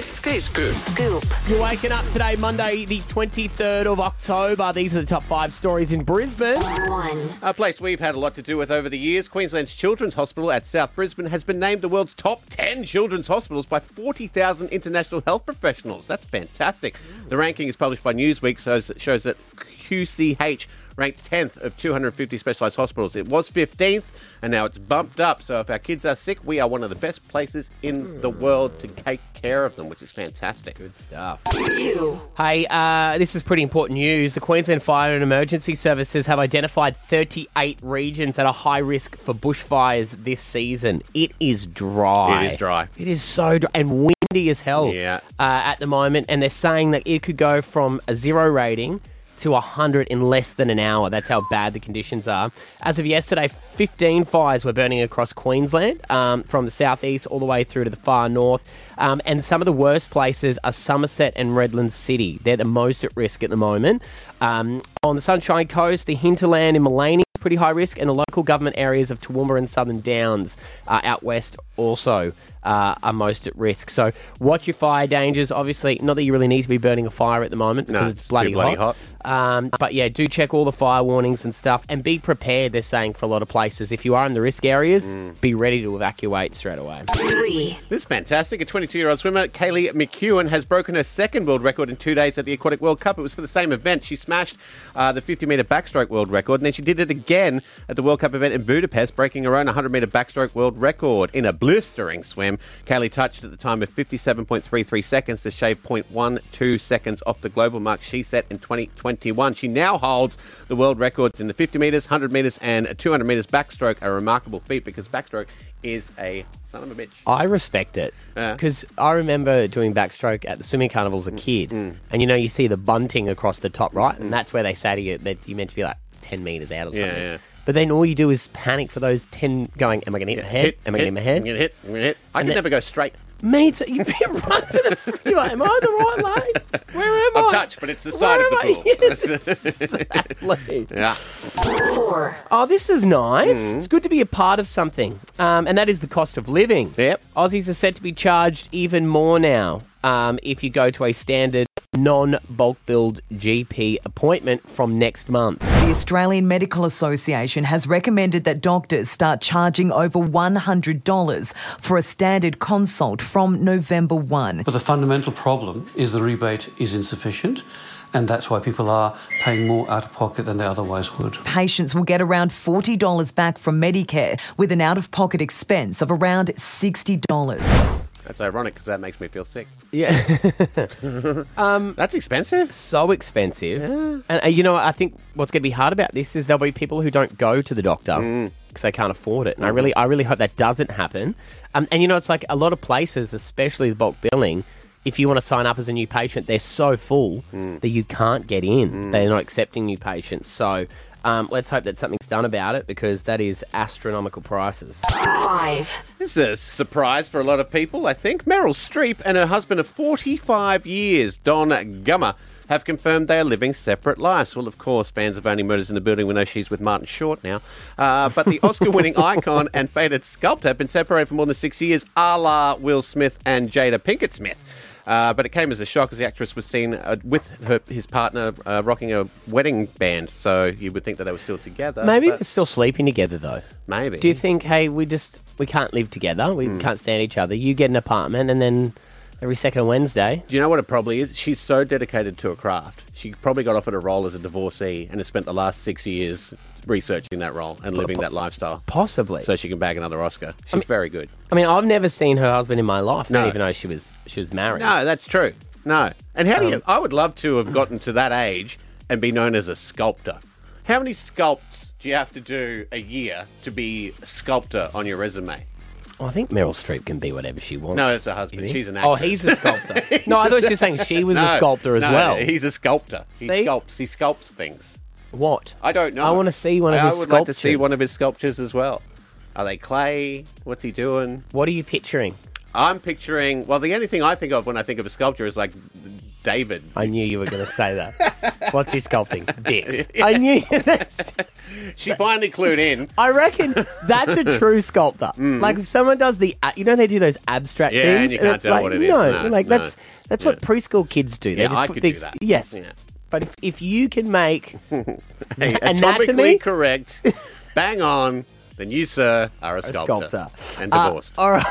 Scoop. Scoop. You're waking up today, Monday, the 23rd of October. These are the top five stories in Brisbane. One. A place we've had a lot to do with over the years, Queensland's Children's Hospital at South Brisbane has been named the world's top 10 children's hospitals by 40,000 international health professionals. That's fantastic. The ranking is published by Newsweek, so it shows that QCH ranked 10th of 250 specialised hospitals. It was 15th, and now it's bumped up. So if our kids are sick, we are one of the best places in the world to take care of them, which is fantastic. Good stuff. Hey, uh, this is pretty important news. The Queensland Fire and Emergency Services have identified 38 regions that are high risk for bushfires this season. It is dry. It is dry. It is so dry and windy as hell Yeah. uh, at the moment. And they're saying that it could go from a zero rating to 100 in less than an hour. That's how bad the conditions are. As of yesterday, 15 fires were burning across Queensland, um, from the southeast all the way through to the far north. Um, and some of the worst places are Somerset and Redlands City. They're the most at risk at the moment. Um, on the Sunshine Coast, the hinterland in is pretty high risk, and the local government areas of Toowoomba and Southern Downs uh, out west also uh, are most at risk. So watch your fire dangers. Obviously, not that you really need to be burning a fire at the moment because No, it's it's too bloody, bloody hot. Um, but yeah, do check all the fire warnings and stuff, and be prepared. They're saying for a lot of places, if you are in the risk areas, Mm. be ready to evacuate straight away. Three. This is fantastic. A 22 year old swimmer, Kaylee McKeown, has broken her second world record in two days at the Aquatic World Cup. It was for the same event. She smashed uh, the 50 metre backstroke world record, and then she did it again at the World Cup event in Budapest, breaking her own 100 metre backstroke world record in a blistering swim. Kaylee touched at the time of 57.33 seconds to shave 0.12 seconds off the global mark she set in 2021. She now holds the world records in the 50 metres, 100 metres, and 200 metres backstroke, a remarkable feat because backstroke is a son of a bitch. I respect it because I remember doing backstroke at the swimming carnival as a mm, kid, Mm. and you know you see the bunting across the top right, mm, and mm. that's where they say to you that you're meant to be like ten meters out or Yeah, something. yeah. But then all you do is panic for those ten. Going, am I going to hit my head? am I going to hit my head? I'm gonna hit. I'm gonna hit. I And can never go straight. Me too. You run to the. You're like, am I the right lane? Where am I? I've touched, but it's the side Where of the pool. Yes, exactly. yeah. Four. Oh, this is nice. It's good to be a part of something, um, and that is the cost of living. Yep. Aussies are set to be charged even more now um, if you go to a standard non-bulk billed GP appointment from next month. The Australian Medical Association has recommended that doctors start charging over $100 for a standard consult from November 1. But the fundamental problem is the rebate is insufficient, and that's why people are paying more out of pocket than they otherwise would. Patients will get around $40 back from Medicare with an out of pocket expense of around $60. That's ironic because that makes me feel sick. Yeah, um, That's expensive. so expensive. And uh, you know, I think what's going to be hard about this is there'll be people who don't go to the doctor mm. because they can't afford it. And I mm. really, I really hope that doesn't happen. Um, and you know, it's like a lot of places, especially the bulk billing. If you want to sign up as a new patient, they're so full mm. that you can't get in. They're not accepting new patients. So um, let's hope that something's done about it because that is astronomical prices. Five. This is a surprise for a lot of people, I think. Meryl Streep and her husband of 45 years, Don Gummer, have confirmed they are living separate lives. Well, of course, fans of Only Murders in the Building will know she's with Martin Short now. Uh, but the Oscar winning icon and faded sculptor have been separated for more than six years, a la Will Smith and Jada Pinkett Smith. Uh, but it came as a shock as the actress was seen uh, with her, his partner uh, rocking a wedding band. So you would think that they were still together. Maybe but they're still sleeping together though. maybe. Do you think, hey, we just we can't live together, we can't stand each other. You get an apartment, and then every second Wednesday, Do you know what it probably is? She's so dedicated to her craft. She probably got offered a role as a divorcee and has spent the last six years researching that role and living that lifestyle possibly. so she can bag another Oscar. She's very good. I mean, I've never seen her husband in my life. I No. don't even know she was she was married. No, that's true. No. And how do Um, you. I would love to have gotten to that age and be known as a sculptor. How many sculpts do you have to do a year to be a sculptor on your resume? Well, I think Meryl Streep can be whatever she wants. No, it's her husband. She's an actor. Oh, he's a sculptor. no, I thought you were saying she was a No, sculptor as no, well. He's a sculptor. He See? sculpts. He sculpts things. what? I don't know. I wanna see one of his sculptures. I his would like to see sculptures. one of his sculptures as well. Are they clay? What's he doing? What are you picturing? I'm picturing. Well, the only thing I think of when I think of a sculpture is like David. I knew you were going to say that. What's he sculpting? Dicks. I knew. That's, She finally clued in. I reckon that's a true sculptor. Like if someone does the, you know, they do those abstract Mm. Yeah, and things. you can't it's tell like, what it is. No, No, like no. that's that's what preschool kids do. They Yeah, just I put could do things- that. Yes, Yeah. but if if you can make Hey, Anatomy? atomically correct, bang on, then you, sir, are a a sculptor. sculptor And Uh, divorced. all right.